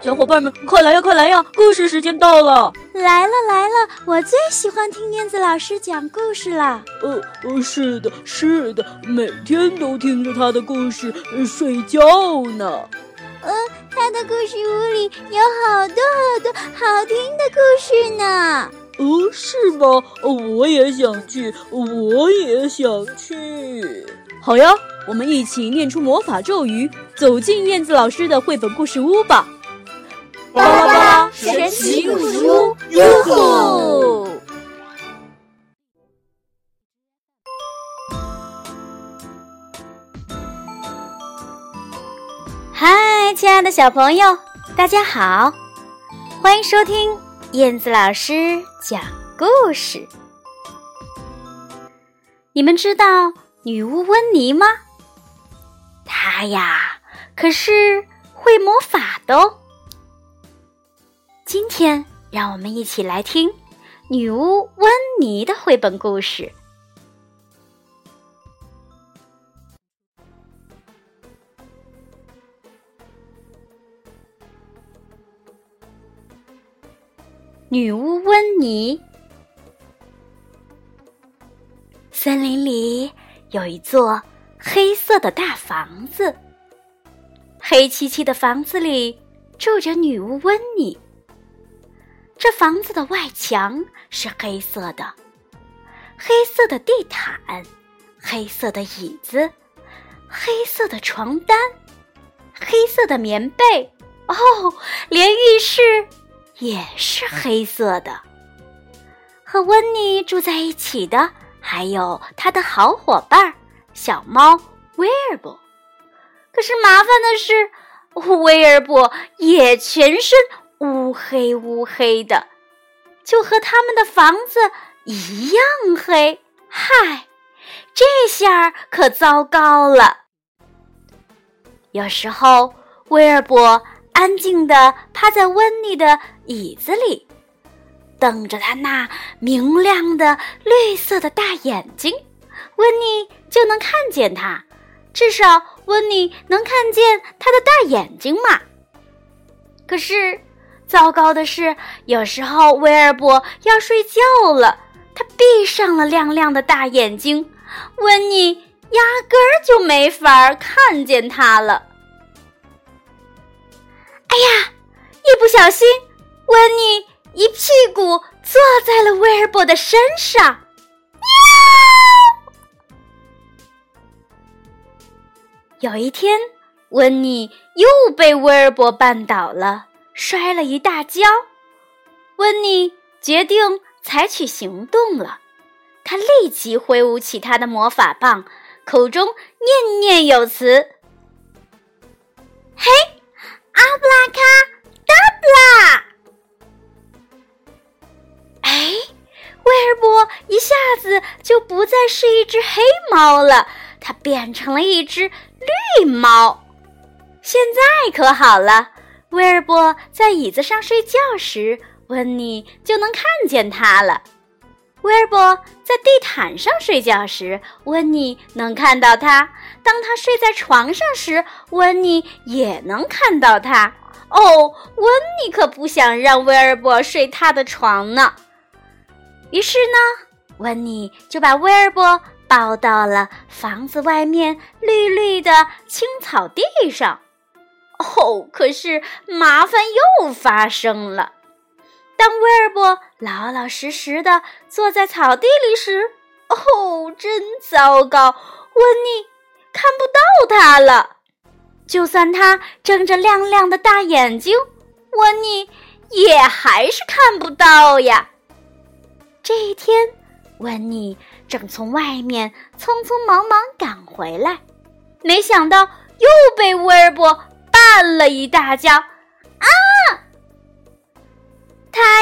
小伙伴们，快来呀，快来呀！故事时间到了！来了来了，我最喜欢听燕子老师讲故事了。呃呃，是的，是的，每天都听着他的故事睡觉呢。呃，他的故事屋里有好多好多好听的故事呢。哦，是吗？我也想去，我也想去。好呀，我们一起念出魔法咒语，走进燕子老师的绘本故事屋吧。巴拉巴拉神奇故事屋，哟吼！嗨，亲爱的小朋友，大家好，欢迎收听燕子老师讲故事。你们知道女巫温妮吗？她呀，可是会魔法的哦。今天，让我们一起来听女巫温妮的绘本故事。女巫温妮，森林里有一座黑色的大房子，黑漆漆的房子里住着女巫温妮。这房子的外墙是黑色的，黑色的地毯，黑色的椅子，黑色的床单，黑色的棉被，哦，连浴室。也是黑色的。和温妮住在一起的还有他的好伙伴小猫威尔伯。可是麻烦的是，威尔伯也全身。乌黑乌黑的，就和他们的房子一样黑。嗨，这下可糟糕了。有时候，威尔伯安静地趴在温妮的椅子里，瞪着他那明亮的绿色的大眼睛，温妮就能看见他。至少，温妮能看见他的大眼睛嘛。可是。糟糕的是，有时候威尔伯要睡觉了，他闭上了亮亮的大眼睛，温妮压根儿就没法看见他了。哎呀，一不小心，温妮一屁股坐在了威尔伯的身上。有一天，温妮又被威尔伯绊倒了。摔了一大跤，温妮决定采取行动了。他立即挥舞起他的魔法棒，口中念念有词：“嘿，阿布拉卡达布拉！”哎，威尔伯一下子就不再是一只黑猫了，它变成了一只绿猫。现在可好了。威尔伯在椅子上睡觉时，温妮就能看见它了。威尔伯在地毯上睡觉时，温妮能看到他；当他睡在床上时，温妮也能看到他。哦，温妮可不想让威尔伯睡他的床呢。于是呢，温妮就把威尔伯抱到了房子外面绿绿的青草地上。哦，可是麻烦又发生了。当威尔伯老老实实的坐在草地里时，哦，真糟糕！温妮看不到他了。就算他睁着亮亮的大眼睛，温妮也还是看不到呀。这一天，温妮正从外面匆匆忙忙赶回来，没想到又被威尔伯。绊了一大跤，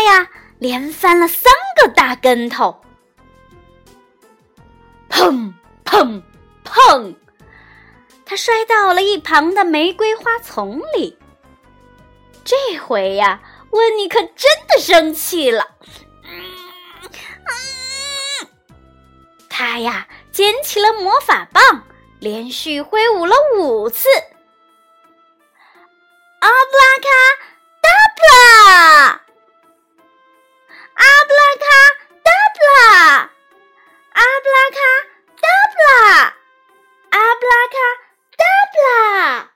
呀，连翻了三个大跟头，砰砰砰！他摔到了一旁的玫瑰花丛里。这回呀，温妮可真的生气了。他呀捡起了魔法棒，连续挥舞了五次。阿布拉卡达布拉，阿布拉卡达布拉，阿布拉卡达布拉，阿布拉卡达布拉。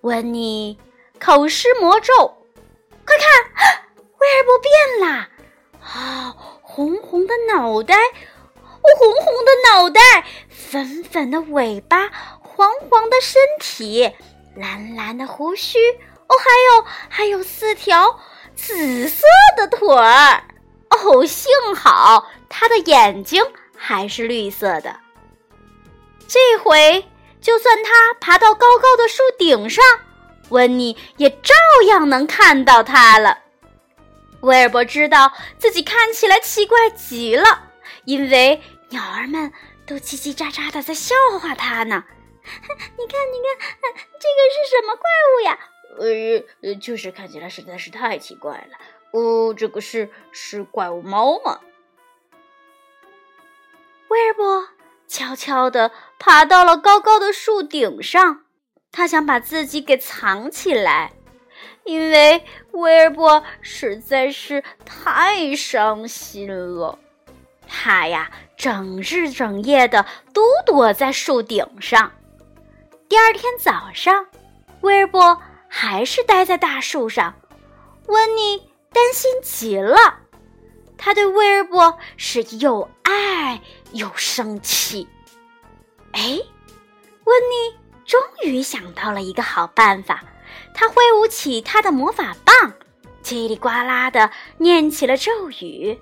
温妮口施魔咒，快看，威尔伯变了！啊，红红的脑袋，哦红红的脑袋，粉粉的尾巴，黄黄的身体。蓝蓝的胡须哦，还有还有四条紫色的腿儿哦，幸好他的眼睛还是绿色的。这回就算他爬到高高的树顶上，温妮也照样能看到他了。威尔伯知道自己看起来奇怪极了，因为鸟儿们都叽叽喳喳的在笑话他呢。你看，你看，这个是什么怪物呀？呃，就是看起来实在是太奇怪了。哦，这个是是怪物猫吗？威尔伯悄悄地爬到了高高的树顶上，他想把自己给藏起来，因为威尔伯实在是太伤心了。他呀，整日整夜的都躲在树顶上。第二天早上，威尔伯还是待在大树上。温妮担心极了，他对威尔伯是又爱又生气。哎，温妮终于想到了一个好办法，他挥舞起他的魔法棒，叽里呱啦的念起了咒语。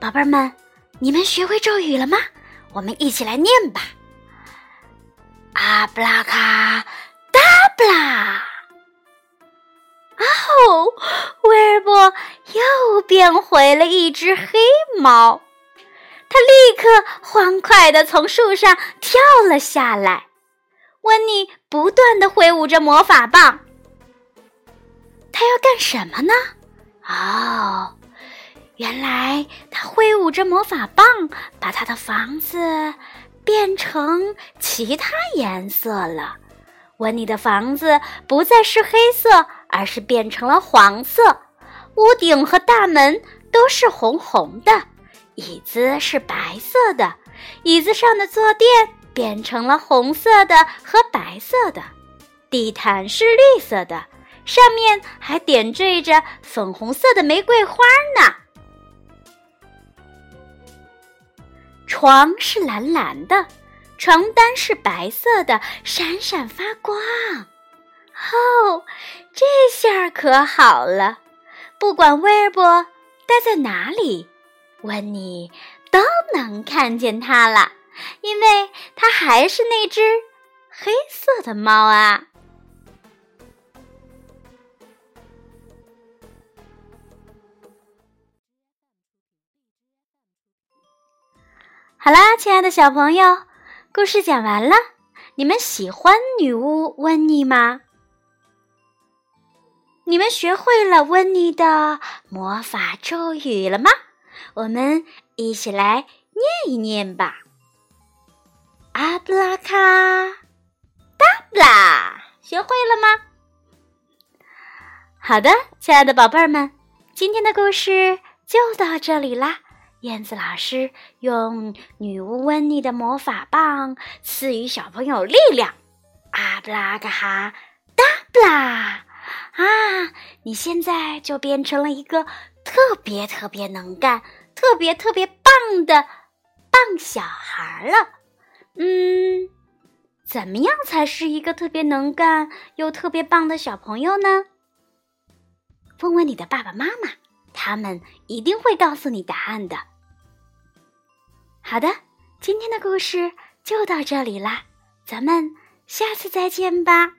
宝贝儿们，你们学会咒语了吗？我们一起来念吧。阿布拉卡又变回了一只黑猫。它立刻欢快地从树上跳了下来。温妮不断地挥舞着魔法棒。他要干什么呢？哦，原来他挥舞着魔法棒，把他的房子。变成其他颜色了，温妮的房子不再是黑色，而是变成了黄色。屋顶和大门都是红红的，椅子是白色的，椅子上的坐垫变成了红色的和白色的，地毯是绿色的，上面还点缀着粉红色的玫瑰花呢。床是蓝蓝的，床单是白色的，闪闪发光。哦，这下可好了，不管威尔伯待在哪里，温妮都能看见他了，因为他还是那只黑色的猫啊。好啦，亲爱的小朋友，故事讲完了。你们喜欢女巫温妮吗？你们学会了温妮的魔法咒语了吗？我们一起来念一念吧。阿布拉卡达布拉，学会了吗？好的，亲爱的宝贝儿们，今天的故事就到这里啦。燕子老师用女巫温妮的魔法棒赐予小朋友力量，阿布拉嘎哈达布拉啊！你现在就变成了一个特别特别能干、特别特别棒的棒小孩了。嗯，怎么样才是一个特别能干又特别棒的小朋友呢？问问你的爸爸妈妈，他们一定会告诉你答案的。好的，今天的故事就到这里啦，咱们下次再见吧。